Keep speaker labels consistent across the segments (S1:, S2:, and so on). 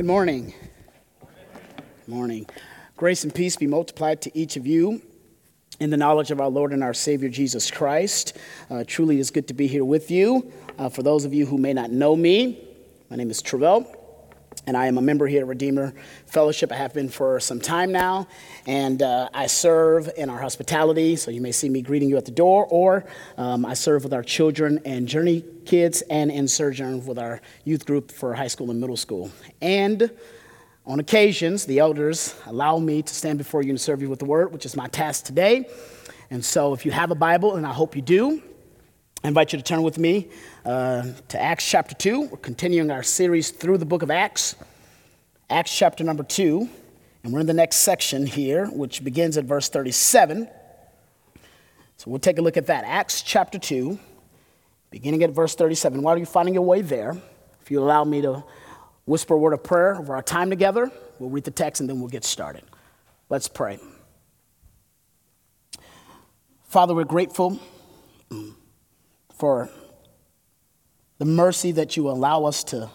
S1: Good morning. Good morning. Grace and peace be multiplied to each of you in the knowledge of our Lord and our Savior Jesus Christ. Uh, truly, it is good to be here with you. Uh, for those of you who may not know me, my name is Travell, and I am a member here at Redeemer Fellowship. I have been for some time now, and uh, I serve in our hospitality. So you may see me greeting you at the door, or um, I serve with our children and journey kids, and in Sojourn with our youth group for high school and middle school. And on occasions, the elders allow me to stand before you and serve you with the word, which is my task today. And so, if you have a Bible, and I hope you do, I invite you to turn with me uh, to Acts chapter 2. We're continuing our series through the book of Acts. Acts chapter number 2. And we're in the next section here, which begins at verse 37. So we'll take a look at that. Acts chapter 2, beginning at verse 37. While you're finding your way there, if you allow me to whisper a word of prayer over our time together, we'll read the text and then we'll get started. Let's pray. Father, we're grateful for the mercy that you allow us to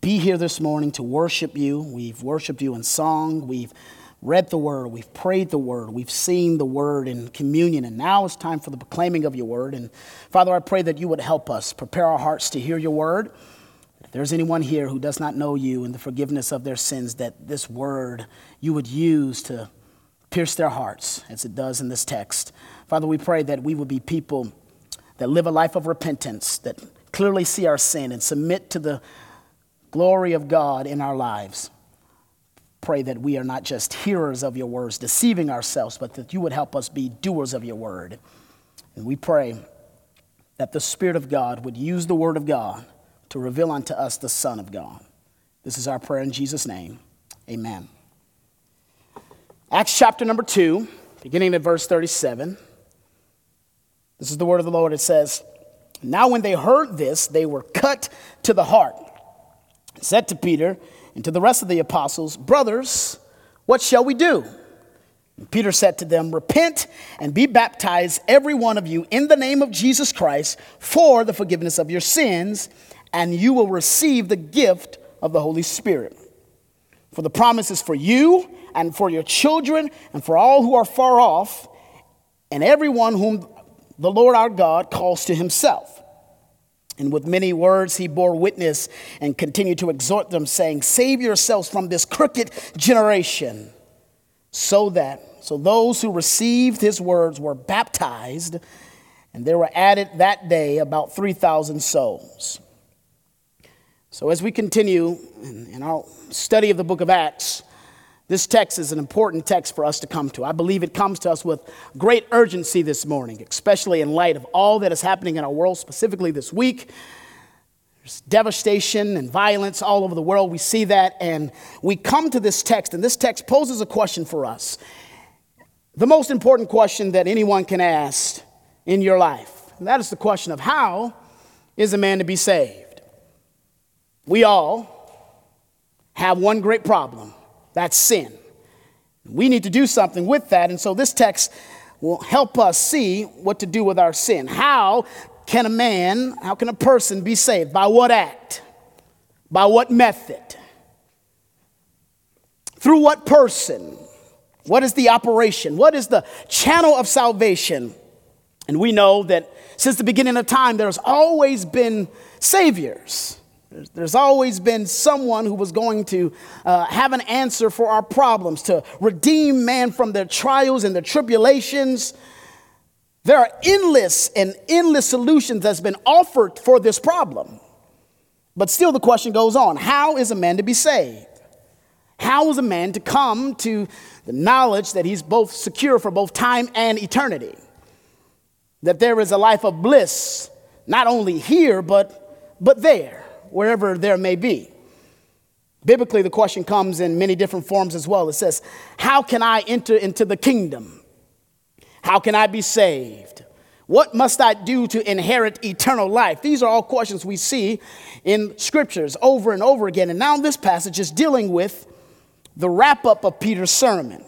S1: be here this morning to worship you. We've worshiped you in song. We've read the word. We've prayed the word. We've seen the word in communion. And now it's time for the proclaiming of your word. And Father, I pray that you would help us prepare our hearts to hear your word. If there's anyone here who does not know you and the forgiveness of their sins, that this word you would use to pierce their hearts as it does in this text. Father, we pray that we would be people that live a life of repentance, that clearly see our sin and submit to the glory of God in our lives. Pray that we are not just hearers of your words, deceiving ourselves, but that you would help us be doers of your word. And we pray that the Spirit of God would use the word of God to reveal unto us the Son of God. This is our prayer in Jesus' name. Amen. Acts chapter number 2, beginning at verse 37. This is the word of the Lord. It says, Now when they heard this, they were cut to the heart. Said to Peter and to the rest of the apostles, Brothers, what shall we do? And Peter said to them, Repent and be baptized, every one of you, in the name of Jesus Christ, for the forgiveness of your sins, and you will receive the gift of the Holy Spirit. For the promise is for you and for your children and for all who are far off, and everyone whom the Lord our God calls to himself. And with many words he bore witness and continued to exhort them, saying, Save yourselves from this crooked generation. So that, so those who received his words were baptized, and there were added that day about 3,000 souls. So as we continue in our study of the book of Acts, this text is an important text for us to come to. I believe it comes to us with great urgency this morning, especially in light of all that is happening in our world, specifically this week. There's devastation and violence all over the world. We see that, and we come to this text, and this text poses a question for us. The most important question that anyone can ask in your life. And that is the question of how is a man to be saved? We all have one great problem that's sin. We need to do something with that. And so this text will help us see what to do with our sin. How can a man, how can a person be saved? By what act? By what method? Through what person? What is the operation? What is the channel of salvation? And we know that since the beginning of time, there's always been saviors. There's, always been someone who was going to uh, have an answer for our problems, to redeem man from their trials and their tribulations. There are endless and endless solutions that's been offered for this problem. But still, the question goes on how is a man to be saved? How is a man to come to the knowledge that he's both secure for both time and eternity? That there is a life of bliss, not only here, but, but there wherever there may be. Biblically, the question comes in many different forms as well. It says, How can I enter into the kingdom? How can I be saved? What must I do to inherit eternal life? These are all questions we see in scriptures over and over again. And now this passage is dealing with the wrap up of Peter's sermon.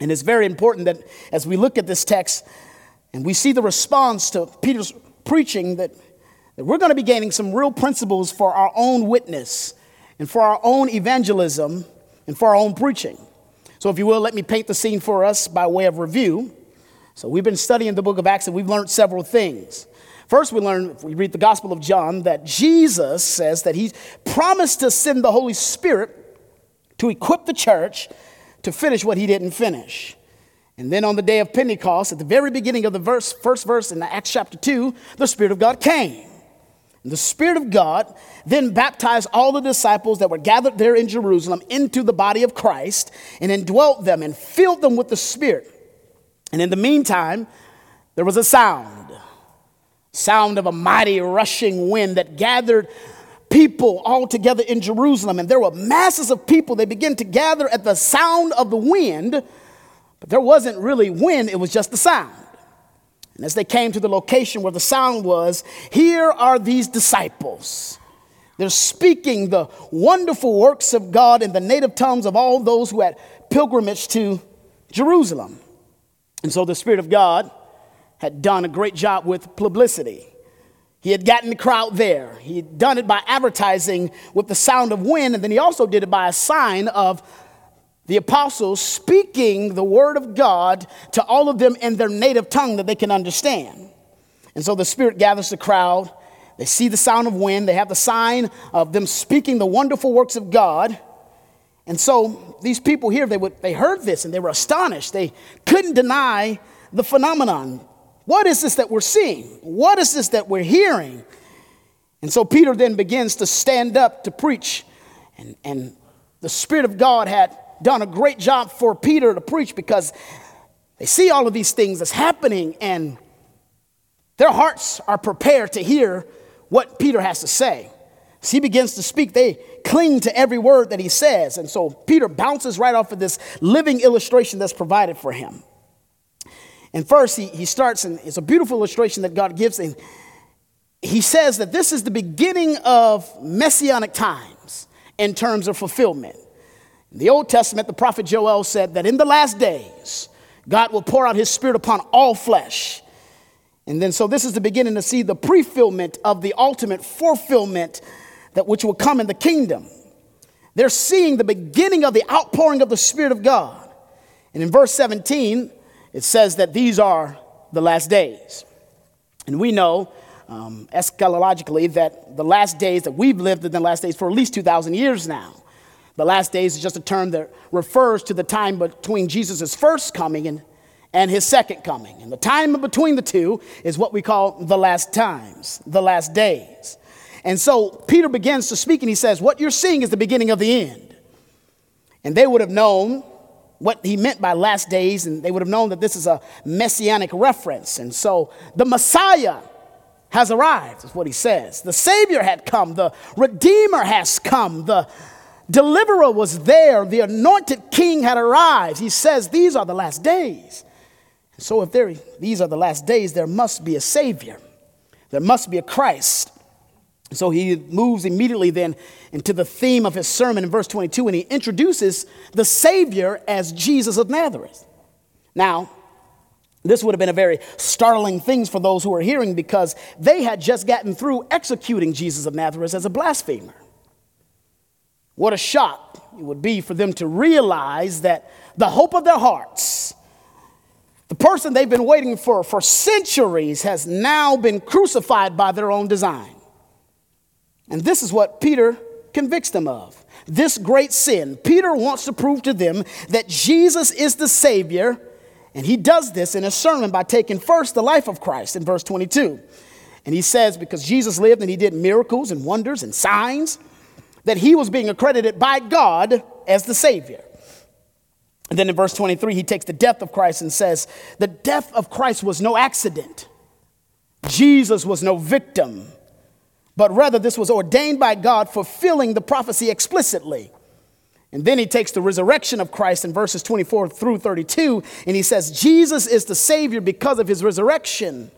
S1: And it's very important that as we look at this text and we see the response to Peter's preaching, that that we're going to be gaining some real principles for our own witness and for our own evangelism and for our own preaching. So, if you will, let me paint the scene for us by way of review. So, we've been studying the book of Acts and we've learned several things. First, we learn, if we read the Gospel of John, that Jesus says that he promised to send the Holy Spirit to equip the church to finish what he didn't finish. And then on the day of Pentecost, at the very beginning of the verse, first verse in Acts chapter 2, the Spirit of God came. The Spirit of God then baptized all the disciples that were gathered there in Jerusalem into the body of Christ and indwelt them and filled them with the Spirit. And in the meantime, there was a sound sound of a mighty rushing wind that gathered people all together in Jerusalem. And there were masses of people. They began to gather at the sound of the wind, but there wasn't really wind, it was just the sound. And as they came to the location where the sound was, here are these disciples. They're speaking the wonderful works of God in the native tongues of all those who had pilgrimage to Jerusalem. And so the Spirit of God had done a great job with publicity. He had gotten the crowd there. He had done it by advertising with the sound of wind, and then he also did it by a sign of the apostles speaking the word of God to all of them in their native tongue that they can understand. And so the Spirit gathers the crowd. They see the sound of wind. They have the sign of them speaking the wonderful works of God. And so these people here, they, would, they heard this and they were astonished. They couldn't deny the phenomenon. What is this that we're seeing? What is this that we're hearing? And so Peter then begins to stand up to preach. And, and the Spirit of God had done a great job for Peter to preach because they see all of these things that's happening and their hearts are prepared to hear what Peter has to say. As he begins to speak, they cling to every word that he says. And so Peter bounces right off of this living illustration that's provided for him. And first, he, he starts, and it's a beautiful illustration that God gives. And he says that this is the beginning of messianic times in terms of fulfillment. In the Old Testament, the prophet Joel said that in the last days, God will pour out his spirit upon all flesh. And then, so this is the beginning to see the prefillment of the ultimate fulfillment that which will come in the kingdom. They're seeing the beginning of the outpouring of the Spirit of God. And in verse 17, it says that these are the last days. And we know um, eschatologically that the last days that we've lived in the last days for at least 2,000 years now. The last days is just a term that refers to the time between Jesus' first coming and, and his second coming. And the time between the two is what we call the last times, the last days. And so Peter begins to speak and he says, What you're seeing is the beginning of the end. And they would have known what he meant by last days, and they would have known that this is a messianic reference. And so the Messiah has arrived, is what he says. The Savior had come, the Redeemer has come, the Deliverer was there, the anointed King had arrived. He says, These are the last days. So, if there, these are the last days, there must be a Savior, there must be a Christ. So he moves immediately then into the theme of his sermon in verse 22 and he introduces the Savior as Jesus of Nazareth. Now, this would have been a very startling thing for those who were hearing because they had just gotten through executing Jesus of Nazareth as a blasphemer. What a shock it would be for them to realize that the hope of their hearts, the person they've been waiting for for centuries, has now been crucified by their own design. And this is what Peter convicts them of this great sin. Peter wants to prove to them that Jesus is the Savior, and he does this in a sermon by taking first the life of Christ in verse 22. And he says, because Jesus lived and he did miracles and wonders and signs, that he was being accredited by God as the Savior. And then in verse 23, he takes the death of Christ and says, The death of Christ was no accident, Jesus was no victim but rather this was ordained by God, fulfilling the prophecy explicitly. And then he takes the resurrection of Christ in verses 24 through 32, and he says, Jesus is the Savior because of his resurrection.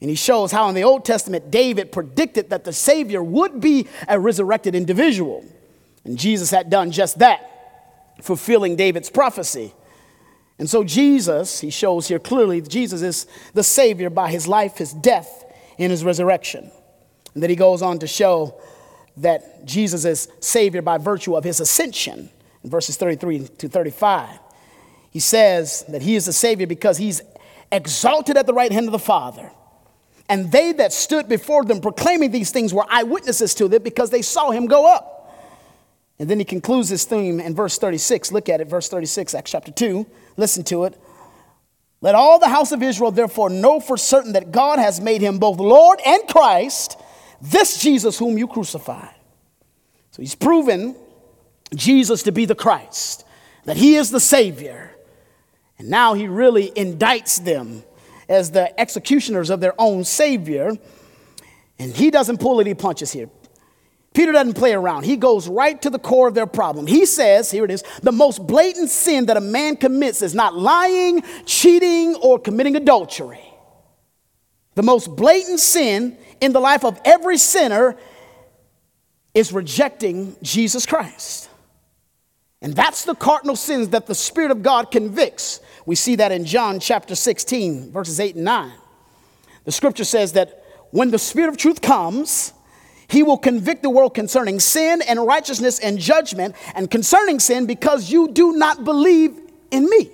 S1: And he shows how in the Old Testament, David predicted that the Savior would be a resurrected individual. And Jesus had done just that, fulfilling David's prophecy. And so, Jesus, he shows here clearly, Jesus is the Savior by his life, his death, and his resurrection. And then he goes on to show that Jesus is Savior by virtue of his ascension in verses 33 to 35. He says that he is the Savior because he's exalted at the right hand of the Father. And they that stood before them proclaiming these things were eyewitnesses to them because they saw him go up. And then he concludes his theme in verse 36. Look at it, verse 36, Acts chapter 2. Listen to it. Let all the house of Israel therefore know for certain that God has made him both Lord and Christ, this Jesus whom you crucified. So he's proven Jesus to be the Christ, that he is the Savior. And now he really indicts them as the executioners of their own Savior. And he doesn't pull any punches here. Peter doesn't play around. He goes right to the core of their problem. He says, here it is, the most blatant sin that a man commits is not lying, cheating, or committing adultery. The most blatant sin in the life of every sinner is rejecting Jesus Christ. And that's the cardinal sins that the Spirit of God convicts. We see that in John chapter 16, verses 8 and 9. The scripture says that when the Spirit of truth comes, he will convict the world concerning sin and righteousness and judgment, and concerning sin because you do not believe in me.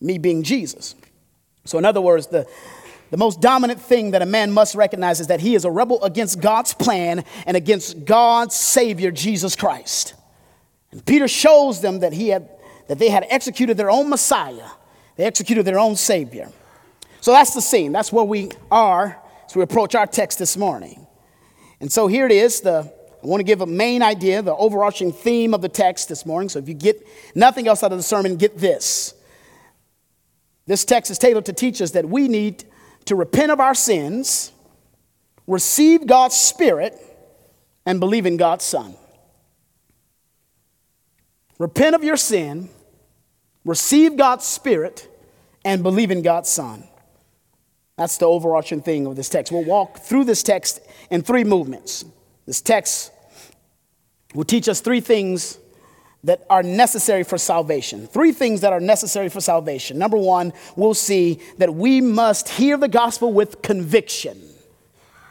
S1: Me being Jesus. So, in other words, the, the most dominant thing that a man must recognize is that he is a rebel against God's plan and against God's Savior, Jesus Christ. And Peter shows them that, he had, that they had executed their own Messiah, they executed their own Savior. So that's the scene. That's where we are as we approach our text this morning. And so here it is. The, I want to give a main idea, the overarching theme of the text this morning. So if you get nothing else out of the sermon, get this. This text is tailored to teach us that we need to repent of our sins, receive God's Spirit, and believe in God's Son. Repent of your sin, receive God's Spirit, and believe in God's Son. That's the overarching thing of this text. We'll walk through this text in three movements. This text will teach us three things that are necessary for salvation. Three things that are necessary for salvation. Number one, we'll see that we must hear the gospel with conviction.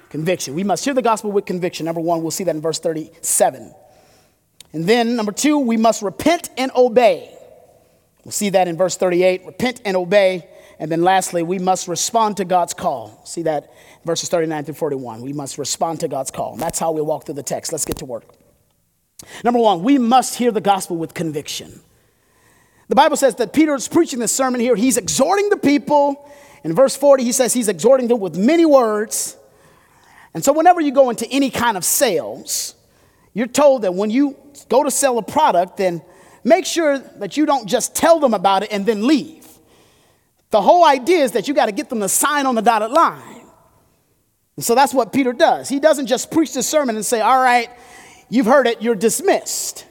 S1: Conviction. We must hear the gospel with conviction. Number one, we'll see that in verse 37. And then, number two, we must repent and obey. We'll see that in verse 38. Repent and obey. And then lastly, we must respond to God's call. See that verses 39 through 41. We must respond to God's call. And that's how we walk through the text. Let's get to work. Number one, we must hear the gospel with conviction. The Bible says that Peter is preaching this sermon here. He's exhorting the people. In verse 40, he says he's exhorting them with many words. And so, whenever you go into any kind of sales, you're told that when you go to sell a product, then make sure that you don't just tell them about it and then leave. The whole idea is that you got to get them to sign on the dotted line. And so that's what Peter does. He doesn't just preach the sermon and say, All right, you've heard it, you're dismissed.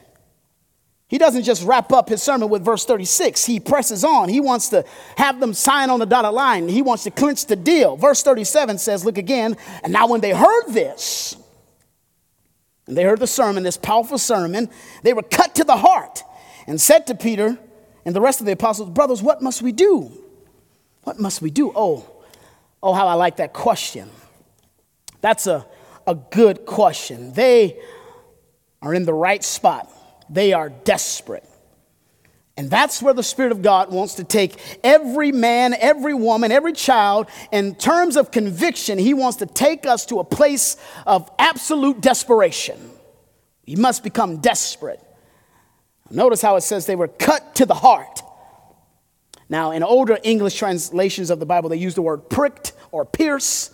S1: He doesn't just wrap up his sermon with verse 36. He presses on. He wants to have them sign on the dotted line. He wants to clinch the deal. Verse 37 says, Look again. And now, when they heard this, and they heard the sermon, this powerful sermon, they were cut to the heart and said to Peter and the rest of the apostles, Brothers, what must we do? What must we do? Oh, oh, how I like that question. That's a, a good question. They are in the right spot, they are desperate. And that's where the Spirit of God wants to take every man, every woman, every child. In terms of conviction, He wants to take us to a place of absolute desperation. We must become desperate. Notice how it says they were cut to the heart. Now, in older English translations of the Bible, they use the word pricked or pierce.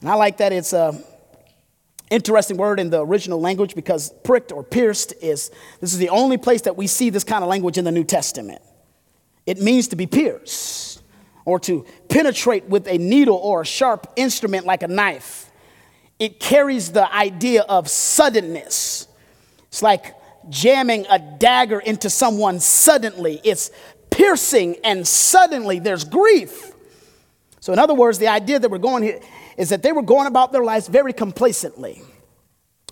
S1: And I like that it's a interesting word in the original language because pricked or pierced is this is the only place that we see this kind of language in the New Testament. It means to be pierced or to penetrate with a needle or a sharp instrument like a knife. It carries the idea of suddenness. It's like jamming a dagger into someone suddenly. It's piercing, and suddenly there's grief. So, in other words, the idea that we're going here is that they were going about their lives very complacently,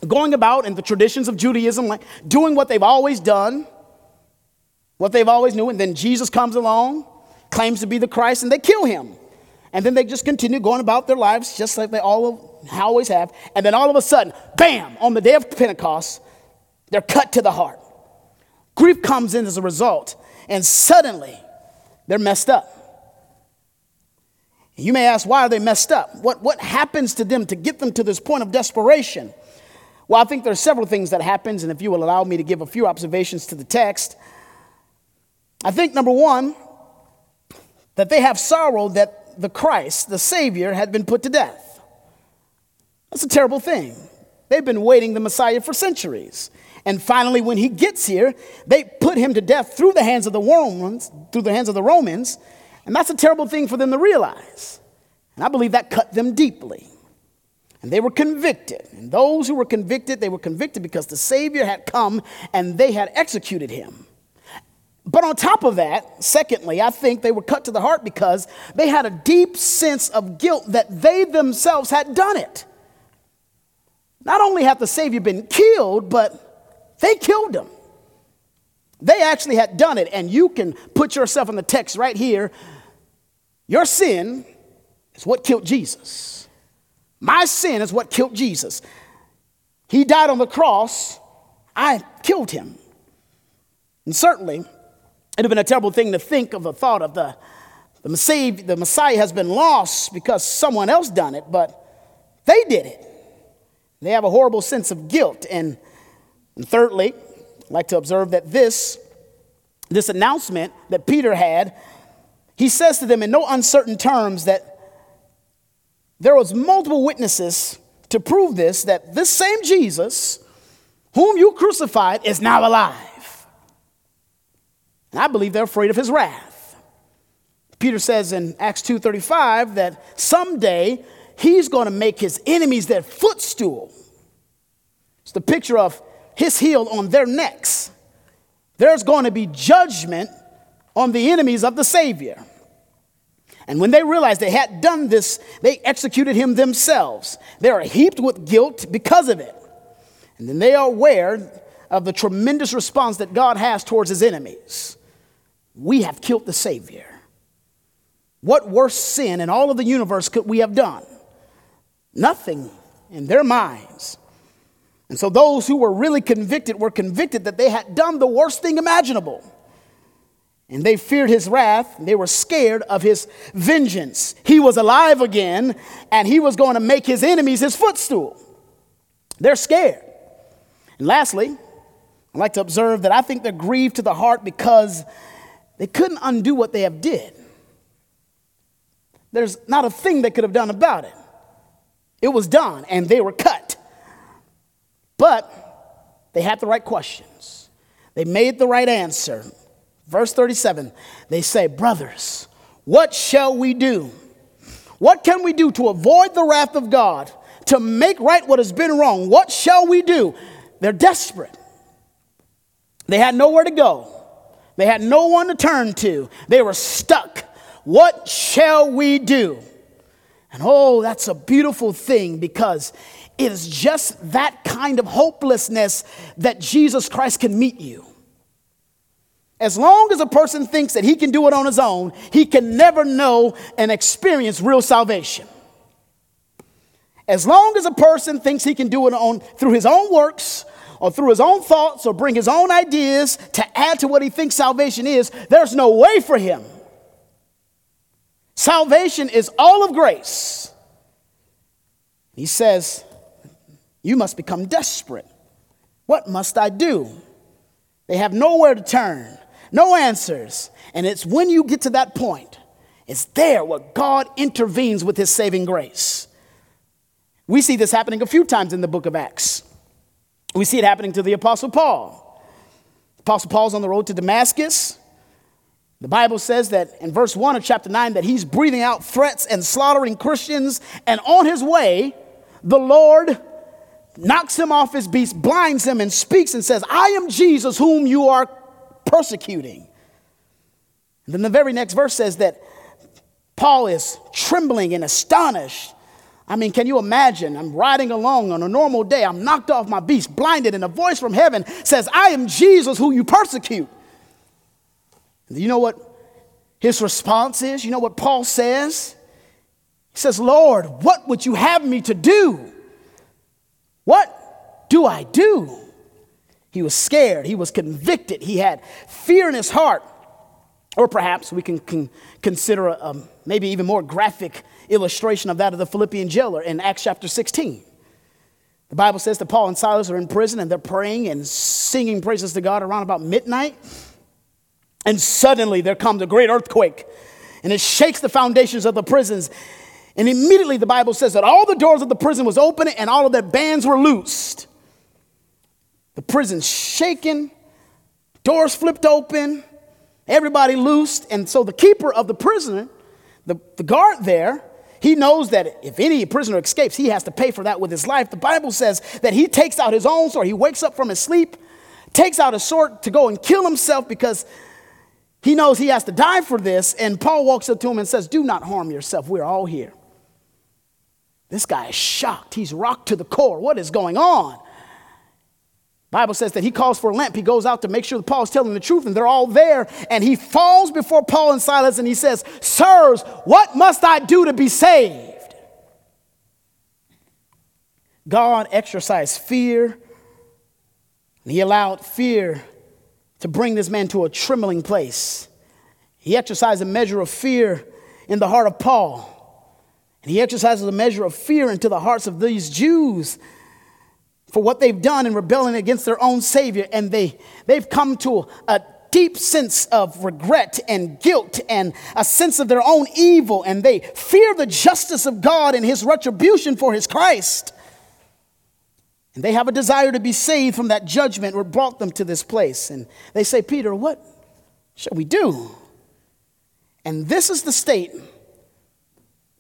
S1: going about in the traditions of Judaism, like doing what they've always done, what they've always knew, and then Jesus comes along, claims to be the Christ, and they kill him. And then they just continue going about their lives just like they all always have. And then all of a sudden, bam, on the day of Pentecost, they're cut to the heart. Grief comes in as a result, and suddenly they're messed up. You may ask, why are they messed up? What, what happens to them to get them to this point of desperation? Well, I think there are several things that happens, and if you will allow me to give a few observations to the text, I think number one, that they have sorrow that the Christ, the Savior, had been put to death. That's a terrible thing. They've been waiting the Messiah for centuries. And finally, when he gets here, they put him to death through the hands of the Romans, through the hands of the Romans, and that's a terrible thing for them to realize. And I believe that cut them deeply. And they were convicted. And those who were convicted, they were convicted because the Savior had come and they had executed him. But on top of that, secondly, I think they were cut to the heart because they had a deep sense of guilt that they themselves had done it. Not only had the Savior been killed, but they killed him. They actually had done it, and you can put yourself in the text right here. Your sin is what killed Jesus. My sin is what killed Jesus. He died on the cross, I killed him. And certainly, it'd have been a terrible thing to think of the thought of the, the, Messiah, the Messiah has been lost because someone else done it, but they did it. They have a horrible sense of guilt. And, and thirdly, I'd like to observe that this, this announcement that Peter had he says to them in no uncertain terms that there was multiple witnesses to prove this that this same Jesus whom you crucified is now alive. And I believe they're afraid of his wrath. Peter says in Acts 2:35 that someday he's going to make his enemies their footstool. It's the picture of his heel on their necks. There's going to be judgment on the enemies of the Savior. And when they realized they had done this, they executed him themselves. They are heaped with guilt because of it. And then they are aware of the tremendous response that God has towards his enemies. We have killed the Savior. What worse sin in all of the universe could we have done? Nothing in their minds. And so those who were really convicted were convicted that they had done the worst thing imaginable. And they feared his wrath. They were scared of his vengeance. He was alive again, and he was going to make his enemies his footstool. They're scared. And lastly, I'd like to observe that I think they're grieved to the heart because they couldn't undo what they have did. There's not a thing they could have done about it. It was done, and they were cut. But they had the right questions. They made the right answer. Verse 37 they say, Brothers, what shall we do? What can we do to avoid the wrath of God, to make right what has been wrong? What shall we do? They're desperate. They had nowhere to go, they had no one to turn to. They were stuck. What shall we do? And oh, that's a beautiful thing because it is just that kind of hopelessness that Jesus Christ can meet you. As long as a person thinks that he can do it on his own, he can never know and experience real salvation. As long as a person thinks he can do it on through his own works or through his own thoughts or bring his own ideas to add to what he thinks salvation is, there's no way for him. Salvation is all of grace. He says, You must become desperate. What must I do? They have nowhere to turn no answers. And it's when you get to that point, it's there where God intervenes with his saving grace. We see this happening a few times in the book of Acts. We see it happening to the Apostle Paul. Apostle Paul's on the road to Damascus. The Bible says that in verse 1 of chapter 9 that he's breathing out threats and slaughtering Christians. And on his way, the Lord knocks him off his beast, blinds him, and speaks and says, I am Jesus whom you are persecuting. And then the very next verse says that Paul is trembling and astonished. I mean, can you imagine? I'm riding along on a normal day. I'm knocked off my beast, blinded, and a voice from heaven says, I am Jesus who you persecute. And you know what his response is? You know what Paul says? He says, Lord, what would you have me to do? What do I do? He was scared. He was convicted. He had fear in his heart. Or perhaps we can, can consider a, a, maybe even more graphic illustration of that of the Philippian jailer in Acts chapter 16. The Bible says that Paul and Silas are in prison and they're praying and singing praises to God around about midnight. And suddenly there comes a great earthquake and it shakes the foundations of the prisons. And immediately the Bible says that all the doors of the prison was open and all of their bands were loosed. The prison shaken, doors flipped open, everybody loosed. And so the keeper of the prison, the, the guard there, he knows that if any prisoner escapes, he has to pay for that with his life. The Bible says that he takes out his own sword. He wakes up from his sleep, takes out a sword to go and kill himself because he knows he has to die for this. And Paul walks up to him and says, Do not harm yourself. We're all here. This guy is shocked. He's rocked to the core. What is going on? Bible says that he calls for a lamp. He goes out to make sure that Paul's telling the truth, and they're all there. And he falls before Paul and Silas and he says, Sirs, what must I do to be saved? God exercised fear, and he allowed fear to bring this man to a trembling place. He exercised a measure of fear in the heart of Paul. And he exercises a measure of fear into the hearts of these Jews for what they've done in rebelling against their own Savior. And they, they've come to a deep sense of regret and guilt and a sense of their own evil. And they fear the justice of God and his retribution for his Christ. And they have a desire to be saved from that judgment what brought them to this place. And they say, Peter, what shall we do? And this is the state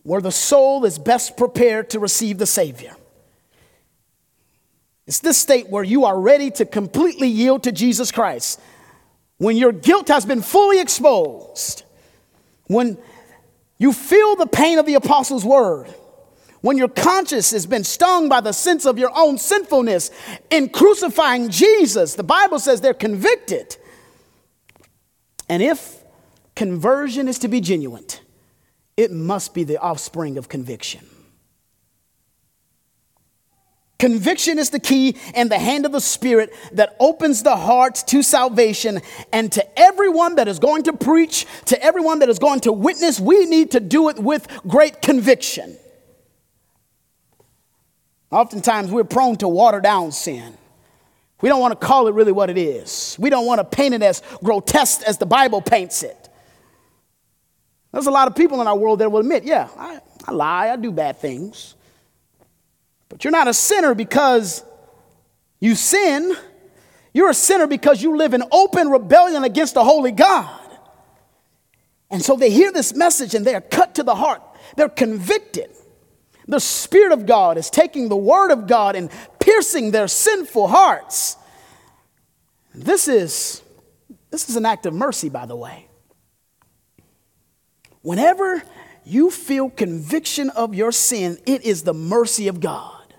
S1: where the soul is best prepared to receive the Savior. It's this state where you are ready to completely yield to Jesus Christ. When your guilt has been fully exposed, when you feel the pain of the apostles' word, when your conscience has been stung by the sense of your own sinfulness in crucifying Jesus, the Bible says they're convicted. And if conversion is to be genuine, it must be the offspring of conviction. Conviction is the key and the hand of the Spirit that opens the heart to salvation. And to everyone that is going to preach, to everyone that is going to witness, we need to do it with great conviction. Oftentimes, we're prone to water down sin. We don't want to call it really what it is. We don't want to paint it as grotesque as the Bible paints it. There's a lot of people in our world that will admit, yeah, I, I lie, I do bad things. But you're not a sinner because you sin. You're a sinner because you live in open rebellion against the holy God. And so they hear this message and they are cut to the heart. They're convicted. The Spirit of God is taking the Word of God and piercing their sinful hearts. This is, this is an act of mercy, by the way. Whenever you feel conviction of your sin, it is the mercy of God.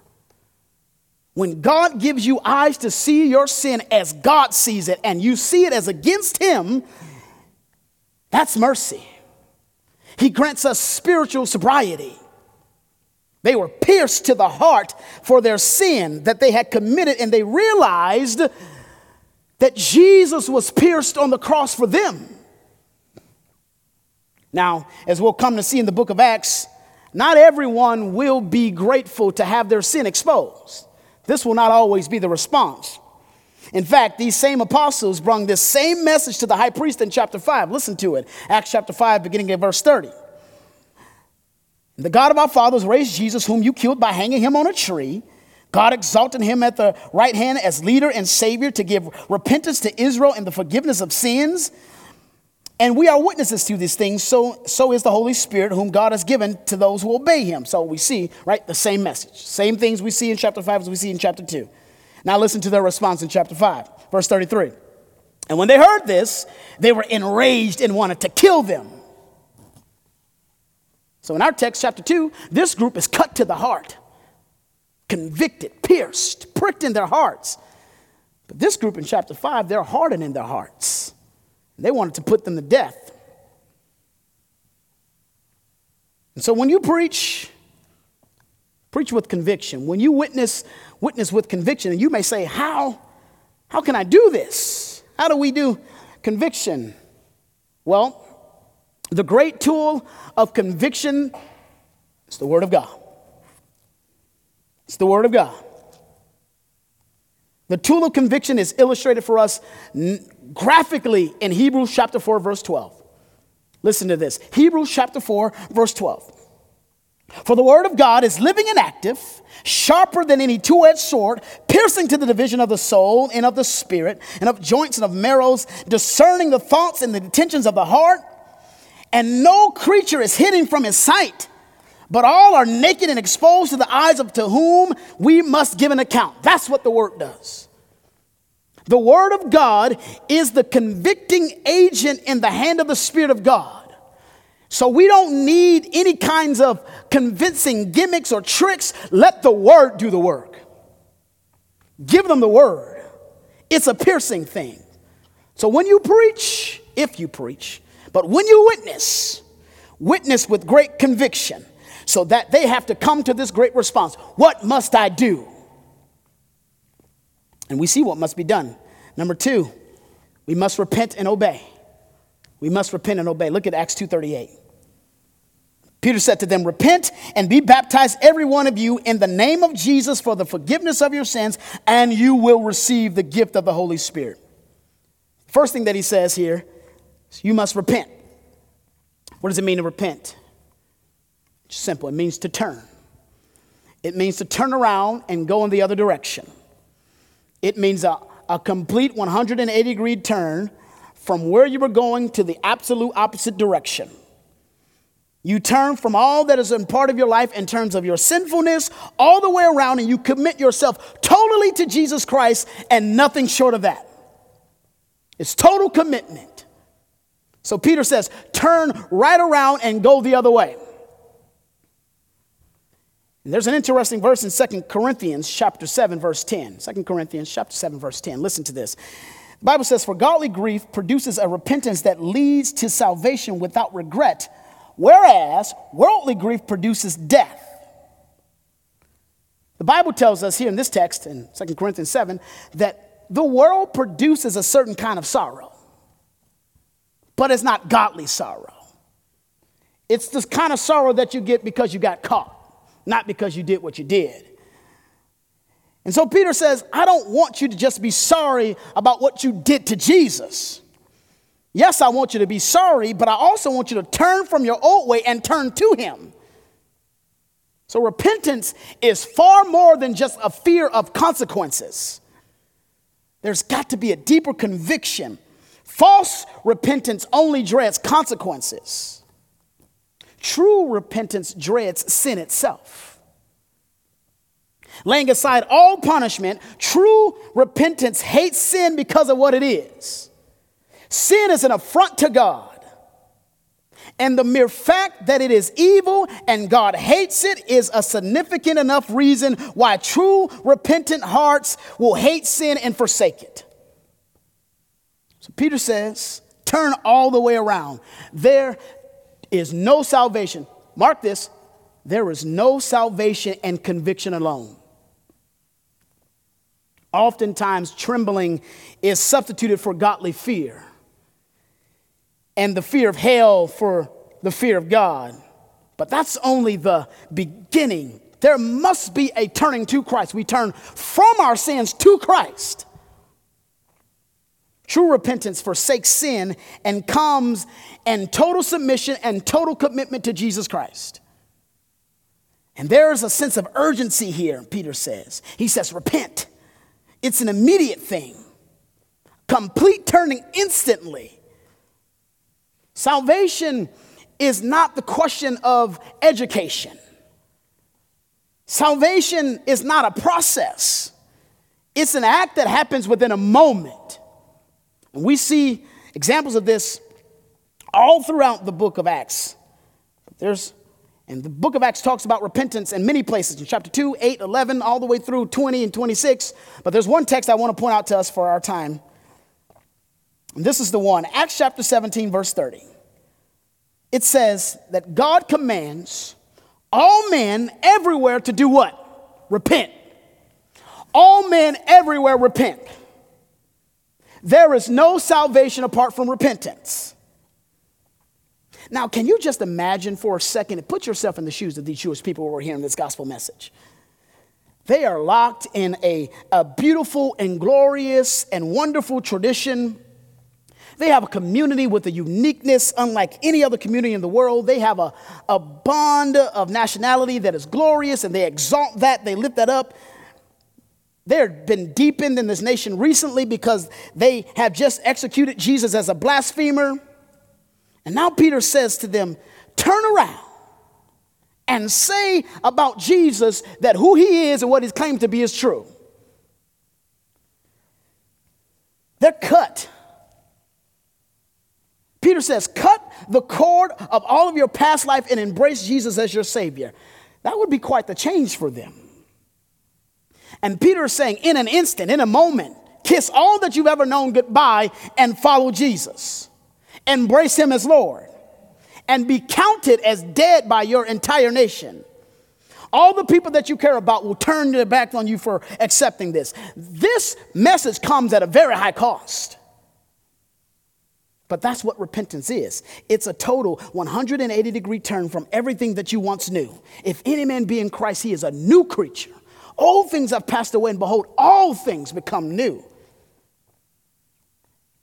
S1: When God gives you eyes to see your sin as God sees it and you see it as against Him, that's mercy. He grants us spiritual sobriety. They were pierced to the heart for their sin that they had committed, and they realized that Jesus was pierced on the cross for them. Now, as we'll come to see in the book of Acts, not everyone will be grateful to have their sin exposed. This will not always be the response. In fact, these same apostles brought this same message to the high priest in chapter 5. Listen to it. Acts chapter 5, beginning at verse 30. The God of our fathers raised Jesus, whom you killed by hanging him on a tree. God exalted him at the right hand as leader and savior to give repentance to Israel and the forgiveness of sins. And we are witnesses to these things, so, so is the Holy Spirit, whom God has given to those who obey him. So we see, right, the same message. Same things we see in chapter 5 as we see in chapter 2. Now listen to their response in chapter 5, verse 33. And when they heard this, they were enraged and wanted to kill them. So in our text, chapter 2, this group is cut to the heart, convicted, pierced, pricked in their hearts. But this group in chapter 5, they're hardened in their hearts. They wanted to put them to death. And so when you preach, preach with conviction. When you witness, witness with conviction. And you may say, How? How can I do this? How do we do conviction? Well, the great tool of conviction is the Word of God. It's the Word of God. The tool of conviction is illustrated for us graphically in Hebrews chapter 4, verse 12. Listen to this Hebrews chapter 4, verse 12. For the word of God is living and active, sharper than any two edged sword, piercing to the division of the soul and of the spirit, and of joints and of marrows, discerning the thoughts and the intentions of the heart. And no creature is hidden from his sight but all are naked and exposed to the eyes of to whom we must give an account. That's what the word does. The word of God is the convicting agent in the hand of the Spirit of God. So we don't need any kinds of convincing gimmicks or tricks. Let the word do the work. Give them the word. It's a piercing thing. So when you preach, if you preach, but when you witness, witness with great conviction so that they have to come to this great response What must I do? And we see what must be done. Number two, we must repent and obey. We must repent and obey. Look at Acts 2:38. Peter said to them, Repent and be baptized, every one of you, in the name of Jesus for the forgiveness of your sins, and you will receive the gift of the Holy Spirit. First thing that he says here is you must repent. What does it mean to repent? It's simple. It means to turn. It means to turn around and go in the other direction. It means a, a complete 180 degree turn from where you were going to the absolute opposite direction. You turn from all that is in part of your life in terms of your sinfulness all the way around and you commit yourself totally to Jesus Christ and nothing short of that. It's total commitment. So Peter says, turn right around and go the other way. There's an interesting verse in Second Corinthians chapter 7 verse 10. 2 Corinthians chapter 7 verse 10. Listen to this. The Bible says for godly grief produces a repentance that leads to salvation without regret, whereas worldly grief produces death. The Bible tells us here in this text in 2 Corinthians 7 that the world produces a certain kind of sorrow, but it's not godly sorrow. It's this kind of sorrow that you get because you got caught not because you did what you did. And so Peter says, I don't want you to just be sorry about what you did to Jesus. Yes, I want you to be sorry, but I also want you to turn from your old way and turn to Him. So repentance is far more than just a fear of consequences. There's got to be a deeper conviction. False repentance only dreads consequences. True repentance dreads sin itself. Laying aside all punishment, true repentance hates sin because of what it is. Sin is an affront to God. And the mere fact that it is evil and God hates it is a significant enough reason why true repentant hearts will hate sin and forsake it. So Peter says, turn all the way around. There is no salvation. Mark this there is no salvation and conviction alone. Oftentimes, trembling is substituted for godly fear, and the fear of hell for the fear of God. But that's only the beginning. There must be a turning to Christ. We turn from our sins to Christ. True repentance forsakes sin and comes in total submission and total commitment to Jesus Christ. And there is a sense of urgency here, Peter says. He says, Repent. It's an immediate thing, complete turning instantly. Salvation is not the question of education, salvation is not a process, it's an act that happens within a moment. And we see examples of this all throughout the book of Acts. There's and the book of Acts talks about repentance in many places, in chapter 2, 8, 11, all the way through 20 and 26. But there's one text I want to point out to us for our time. And this is the one Acts chapter 17, verse 30. it says that God commands all men everywhere to do what? Repent. All men everywhere repent. There is no salvation apart from repentance. Now, can you just imagine for a second, and put yourself in the shoes of these Jewish people who are hearing this gospel message? They are locked in a, a beautiful and glorious and wonderful tradition they have a community with a uniqueness unlike any other community in the world. They have a, a bond of nationality that is glorious and they exalt that, they lift that up. They've been deepened in this nation recently because they have just executed Jesus as a blasphemer. And now Peter says to them, Turn around and say about Jesus that who he is and what he's claimed to be is true. They're cut Peter says, cut the cord of all of your past life and embrace Jesus as your Savior. That would be quite the change for them. And Peter is saying, in an instant, in a moment, kiss all that you've ever known goodbye and follow Jesus. Embrace Him as Lord and be counted as dead by your entire nation. All the people that you care about will turn their back on you for accepting this. This message comes at a very high cost. But that's what repentance is. It's a total 180 degree turn from everything that you once knew. If any man be in Christ, he is a new creature. All things have passed away, and behold, all things become new.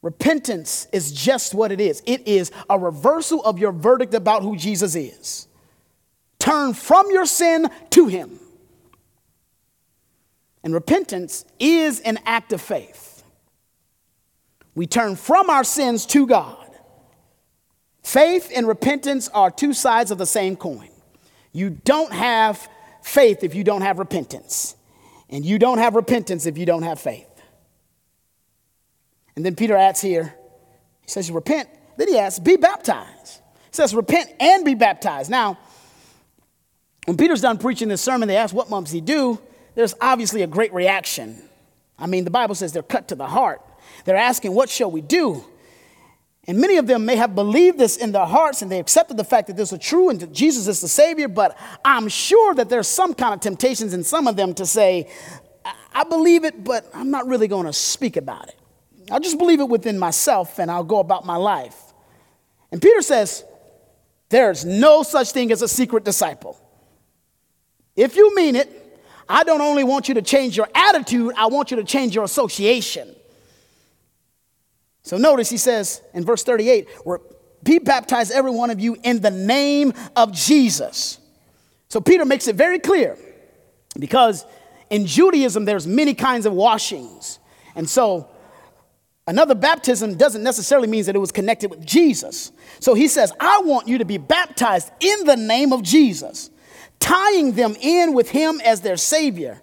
S1: Repentance is just what it is it is a reversal of your verdict about who Jesus is. Turn from your sin to him. And repentance is an act of faith. We turn from our sins to God. Faith and repentance are two sides of the same coin. You don't have faith if you don't have repentance, and you don't have repentance if you don't have faith. And then Peter adds here, he says, Repent. Then he asks, Be baptized. He says, Repent and be baptized. Now, when Peter's done preaching this sermon, they ask, What must he do? There's obviously a great reaction. I mean, the Bible says they're cut to the heart. They're asking, What shall we do? And many of them may have believed this in their hearts and they accepted the fact that this is true and that Jesus is the Savior, but I'm sure that there's some kind of temptations in some of them to say, I believe it, but I'm not really going to speak about it. I'll just believe it within myself and I'll go about my life. And Peter says, There's no such thing as a secret disciple. If you mean it, I don't only want you to change your attitude, I want you to change your association. So notice he says in verse 38, be baptized every one of you in the name of Jesus. So Peter makes it very clear because in Judaism there's many kinds of washings. And so another baptism doesn't necessarily mean that it was connected with Jesus. So he says, I want you to be baptized in the name of Jesus, tying them in with him as their savior.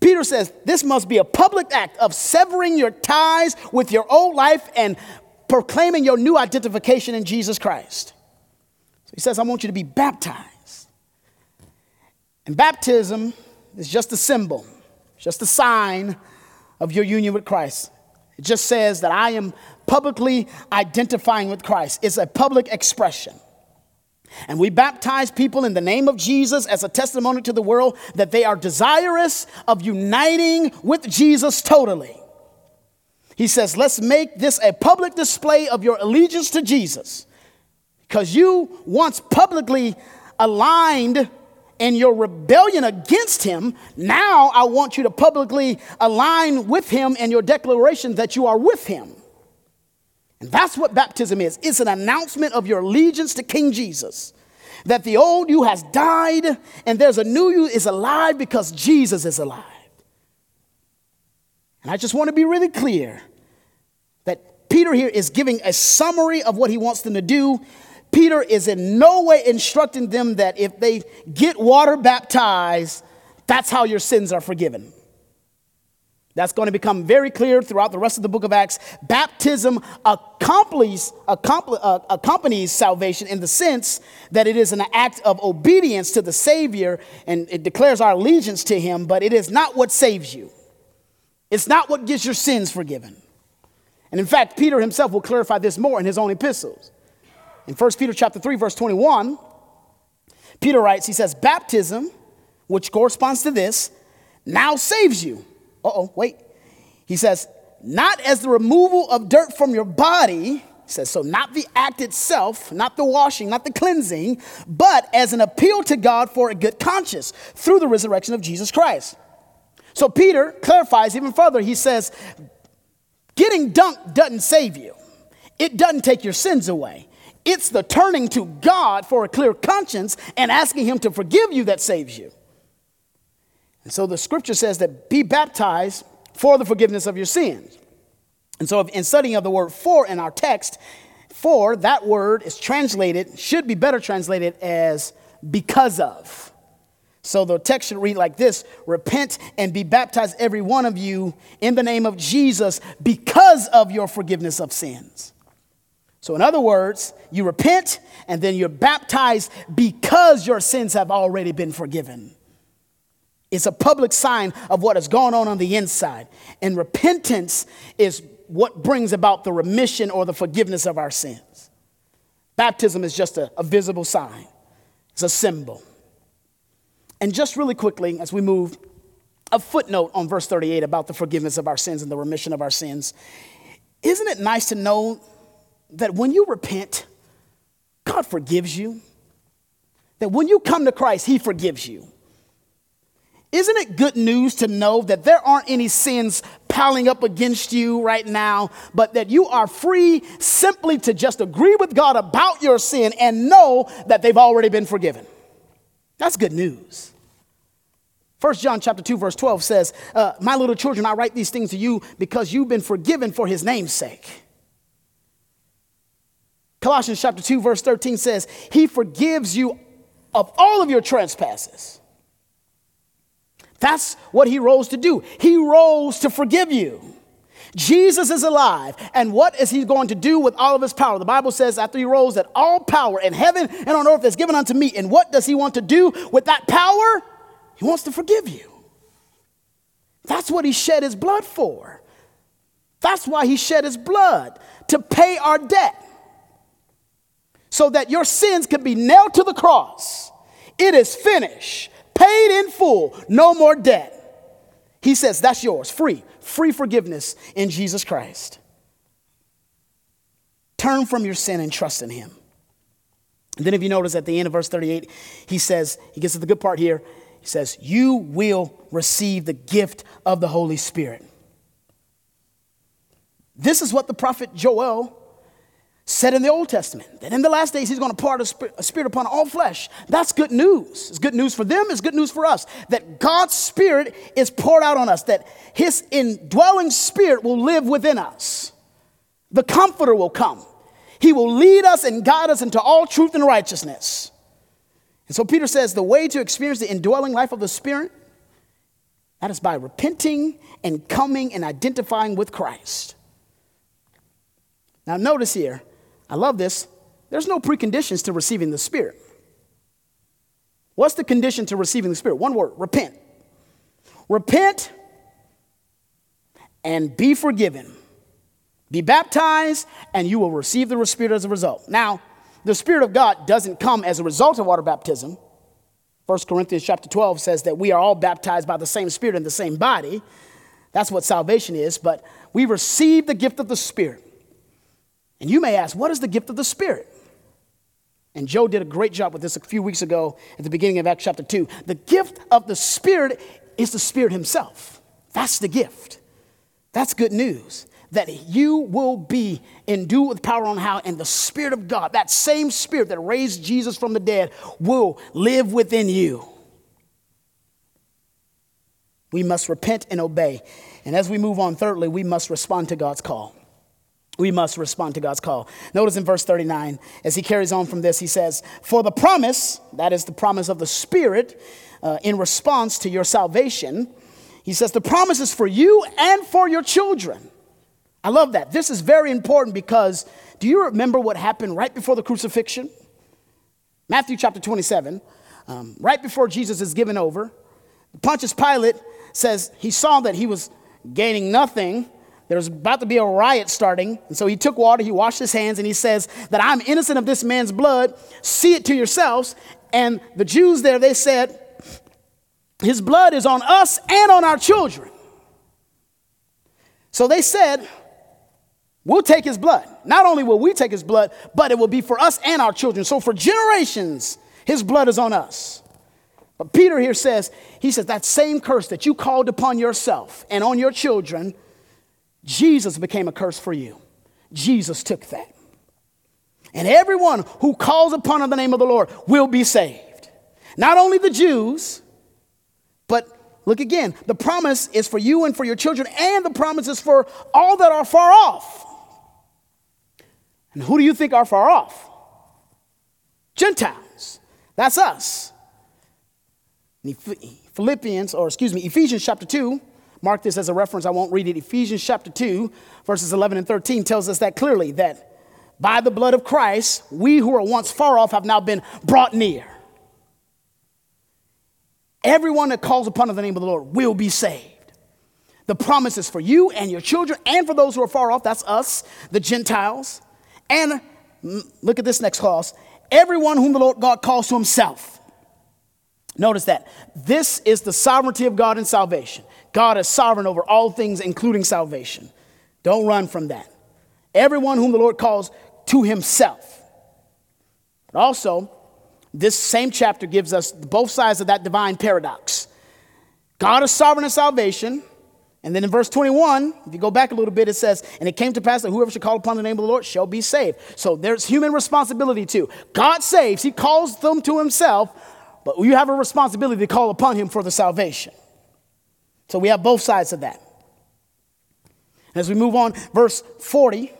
S1: Peter says this must be a public act of severing your ties with your old life and proclaiming your new identification in Jesus Christ. So he says, I want you to be baptized. And baptism is just a symbol, just a sign of your union with Christ. It just says that I am publicly identifying with Christ. It's a public expression. And we baptize people in the name of Jesus as a testimony to the world that they are desirous of uniting with Jesus totally. He says, let's make this a public display of your allegiance to Jesus. Because you once publicly aligned in your rebellion against him, now I want you to publicly align with him in your declaration that you are with him. And that's what baptism is it's an announcement of your allegiance to King Jesus. That the old you has died and there's a new you is alive because Jesus is alive. And I just want to be really clear that Peter here is giving a summary of what he wants them to do. Peter is in no way instructing them that if they get water baptized, that's how your sins are forgiven. That's going to become very clear throughout the rest of the book of Acts. Baptism accompanies, uh, accompanies salvation in the sense that it is an act of obedience to the Savior and it declares our allegiance to Him, but it is not what saves you. It's not what gets your sins forgiven. And in fact, Peter himself will clarify this more in his own epistles. In 1 Peter chapter 3, verse 21, Peter writes, he says, baptism, which corresponds to this, now saves you. Uh oh, wait. He says, not as the removal of dirt from your body, he says, so not the act itself, not the washing, not the cleansing, but as an appeal to God for a good conscience through the resurrection of Jesus Christ. So Peter clarifies even further. He says, getting dunked doesn't save you, it doesn't take your sins away. It's the turning to God for a clear conscience and asking Him to forgive you that saves you. And so the scripture says that be baptized for the forgiveness of your sins. And so, in studying of the word for in our text, for that word is translated, should be better translated as because of. So the text should read like this Repent and be baptized, every one of you, in the name of Jesus, because of your forgiveness of sins. So, in other words, you repent and then you're baptized because your sins have already been forgiven. It's a public sign of what has gone on on the inside. And repentance is what brings about the remission or the forgiveness of our sins. Baptism is just a, a visible sign, it's a symbol. And just really quickly, as we move, a footnote on verse 38 about the forgiveness of our sins and the remission of our sins. Isn't it nice to know that when you repent, God forgives you? That when you come to Christ, He forgives you. Isn't it good news to know that there aren't any sins piling up against you right now, but that you are free simply to just agree with God about your sin and know that they've already been forgiven? That's good news. 1 John chapter 2 verse 12 says, uh, "My little children, I write these things to you because you've been forgiven for his name's sake." Colossians chapter 2 verse 13 says, "He forgives you of all of your trespasses." That's what he rose to do. He rose to forgive you. Jesus is alive. And what is he going to do with all of his power? The Bible says after he rose that all power in heaven and on earth is given unto me. And what does he want to do with that power? He wants to forgive you. That's what he shed his blood for. That's why he shed his blood to pay our debt. So that your sins can be nailed to the cross. It is finished, paid in full, no more debt. He says that's yours, free free forgiveness in Jesus Christ. Turn from your sin and trust in Him. And then, if you notice at the end of verse 38, he says, he gets to the good part here. He says, You will receive the gift of the Holy Spirit. This is what the prophet Joel said in the Old Testament that in the last days he's going to pour a spirit upon all flesh. That's good news. It's good news for them, it's good news for us. That God's spirit is poured out on us, that his indwelling spirit will live within us. The comforter will come. He will lead us and guide us into all truth and righteousness. And so Peter says the way to experience the indwelling life of the spirit that is by repenting and coming and identifying with Christ. Now notice here I love this. There's no preconditions to receiving the Spirit. What's the condition to receiving the Spirit? One word repent. Repent and be forgiven. Be baptized, and you will receive the Spirit as a result. Now, the Spirit of God doesn't come as a result of water baptism. 1 Corinthians chapter 12 says that we are all baptized by the same Spirit in the same body. That's what salvation is, but we receive the gift of the Spirit. And you may ask, what is the gift of the Spirit? And Joe did a great job with this a few weeks ago at the beginning of Acts chapter 2. The gift of the Spirit is the Spirit Himself. That's the gift. That's good news. That you will be endued with power on how, and the Spirit of God, that same Spirit that raised Jesus from the dead, will live within you. We must repent and obey. And as we move on, thirdly, we must respond to God's call we must respond to God's call. Notice in verse 39, as he carries on from this, he says, For the promise, that is the promise of the Spirit uh, in response to your salvation, he says, The promise is for you and for your children. I love that. This is very important because do you remember what happened right before the crucifixion? Matthew chapter 27, um, right before Jesus is given over, Pontius Pilate says he saw that he was gaining nothing There's about to be a riot starting. And so he took water, he washed his hands, and he says that I'm innocent of this man's blood. See it to yourselves. And the Jews there, they said, his blood is on us and on our children. So they said, We'll take his blood. Not only will we take his blood, but it will be for us and our children. So for generations, his blood is on us. But Peter here says, he says, that same curse that you called upon yourself and on your children, Jesus became a curse for you. Jesus took that. And everyone who calls upon the name of the Lord will be saved. Not only the Jews, but look again, the promise is for you and for your children, and the promise is for all that are far off. And who do you think are far off? Gentiles. That's us. Philippians, or excuse me, Ephesians chapter 2, mark this as a reference, I won't read it. Ephesians chapter 2, verses 11 and 13 tells us that clearly that by the blood of Christ, we who were once far off have now been brought near. Everyone that calls upon the name of the Lord will be saved. The promise is for you and your children and for those who are far off. That's us, the Gentiles. And look at this next clause everyone whom the Lord God calls to himself. Notice that. This is the sovereignty of God in salvation. God is sovereign over all things, including salvation. Don't run from that. Everyone whom the Lord calls to himself. But also, this same chapter gives us both sides of that divine paradox. God is sovereign in salvation, and then in verse 21, if you go back a little bit, it says, And it came to pass that whoever should call upon the name of the Lord shall be saved. So there's human responsibility too. God saves, He calls them to Himself, but you have a responsibility to call upon Him for the salvation. So we have both sides of that. As we move on, verse 40,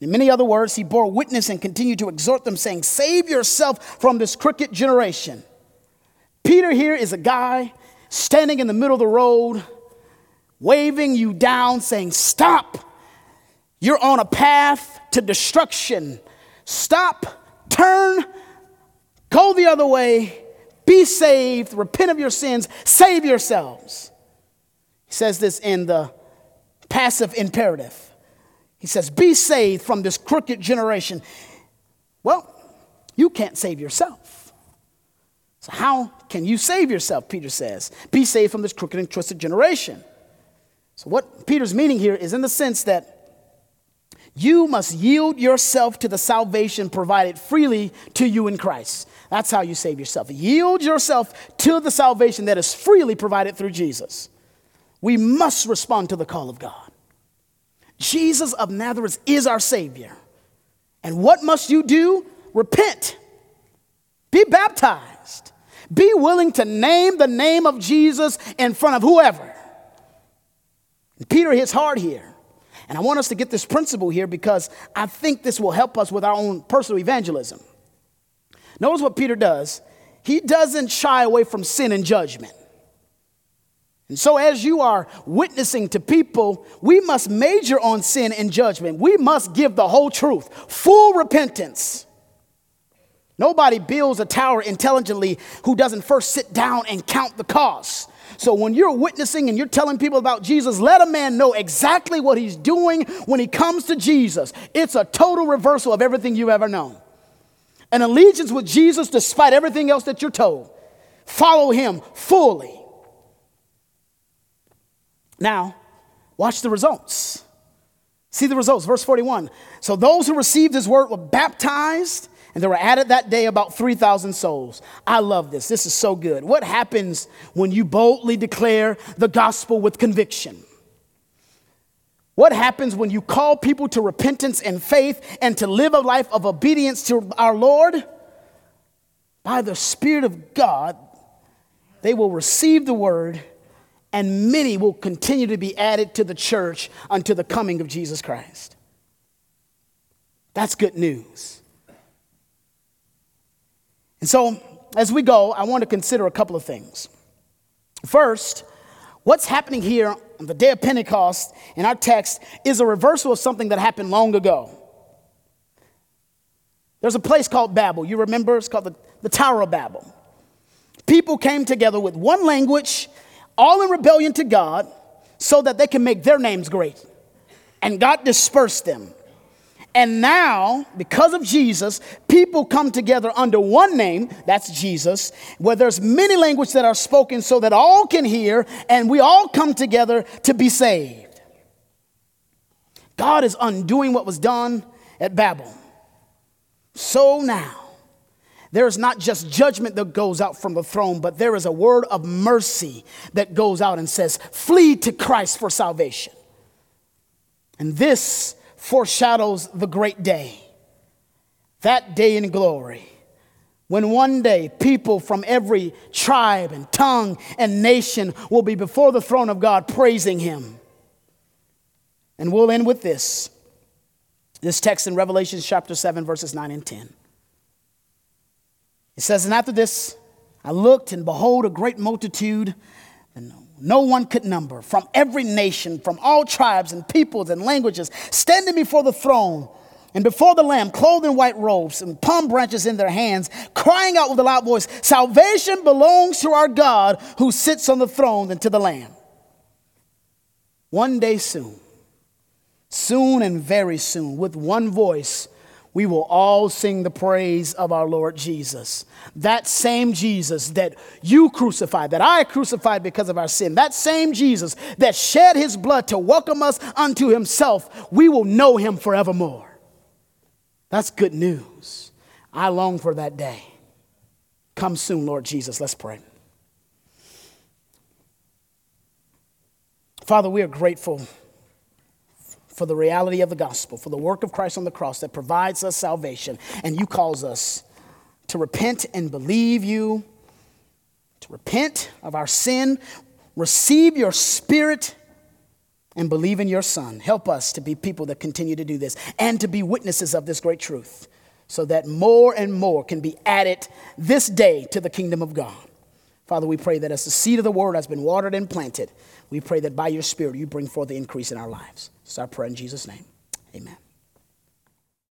S1: in many other words, he bore witness and continued to exhort them, saying, Save yourself from this crooked generation. Peter here is a guy standing in the middle of the road, waving you down, saying, Stop. You're on a path to destruction. Stop, turn, go the other way, be saved, repent of your sins, save yourselves. He says this in the passive imperative. He says, Be saved from this crooked generation. Well, you can't save yourself. So, how can you save yourself? Peter says. Be saved from this crooked and twisted generation. So, what Peter's meaning here is in the sense that you must yield yourself to the salvation provided freely to you in Christ. That's how you save yourself. Yield yourself to the salvation that is freely provided through Jesus. We must respond to the call of God. Jesus of Nazareth is our Savior. And what must you do? Repent, be baptized be willing to name the name of Jesus in front of whoever. Peter hits hard here. And I want us to get this principle here because I think this will help us with our own personal evangelism. Notice what Peter does. He doesn't shy away from sin and judgment. And so, as you are witnessing to people, we must major on sin and judgment. We must give the whole truth, full repentance. Nobody builds a tower intelligently who doesn't first sit down and count the costs. So when you're witnessing and you're telling people about Jesus, let a man know exactly what he's doing when he comes to Jesus. It's a total reversal of everything you've ever known. An allegiance with Jesus despite everything else that you're told. Follow him fully. Now, watch the results. See the results. Verse 41. So those who received his word were baptized and there were added that day about 3,000 souls. I love this. This is so good. What happens when you boldly declare the gospel with conviction? What happens when you call people to repentance and faith and to live a life of obedience to our Lord? By the Spirit of God, they will receive the word, and many will continue to be added to the church until the coming of Jesus Christ. That's good news. And so, as we go, I want to consider a couple of things. First, what's happening here on the day of Pentecost in our text is a reversal of something that happened long ago. There's a place called Babel. You remember? It's called the, the Tower of Babel. People came together with one language, all in rebellion to God. so that they can make their names great. And God dispersed them. And now, because of Jesus, people come together under one name, that's Jesus, where there's many languages that are spoken so that all can hear and we all come together to be saved. God is undoing what was done at Babel. So now, there is not just judgment that goes out from the throne, but there is a word of mercy that goes out and says, Flee to Christ for salvation. And this foreshadows the great day, that day in glory, when one day people from every tribe and tongue and nation will be before the throne of God praising Him. And we'll end with this this text in Revelation chapter 7, verses 9 and 10. It says, And after this, I looked, and behold, a great multitude, and no one could number, from every nation, from all tribes and peoples and languages, standing before the throne and before the Lamb, clothed in white robes and palm branches in their hands, crying out with a loud voice Salvation belongs to our God who sits on the throne and to the Lamb. One day soon, soon and very soon, with one voice, we will all sing the praise of our Lord Jesus. That same Jesus that you crucified, that I crucified because of our sin, that same Jesus that shed his blood to welcome us unto himself, we will know him forevermore. That's good news. I long for that day. Come soon, Lord Jesus. Let's pray. Father, we are grateful for the reality of the gospel, for the work of Christ on the cross that provides us salvation. And you calls us to repent and believe you, to repent of our sin, receive your spirit, and believe in your Son. Help us to be people that continue to do this and to be witnesses of this great truth so that more and more can be added this day to the kingdom of God. Father, we pray that as the seed of the word has been watered and planted, we pray that by your Spirit you bring forth the increase in our lives. It's our prayer in Jesus' name. Amen.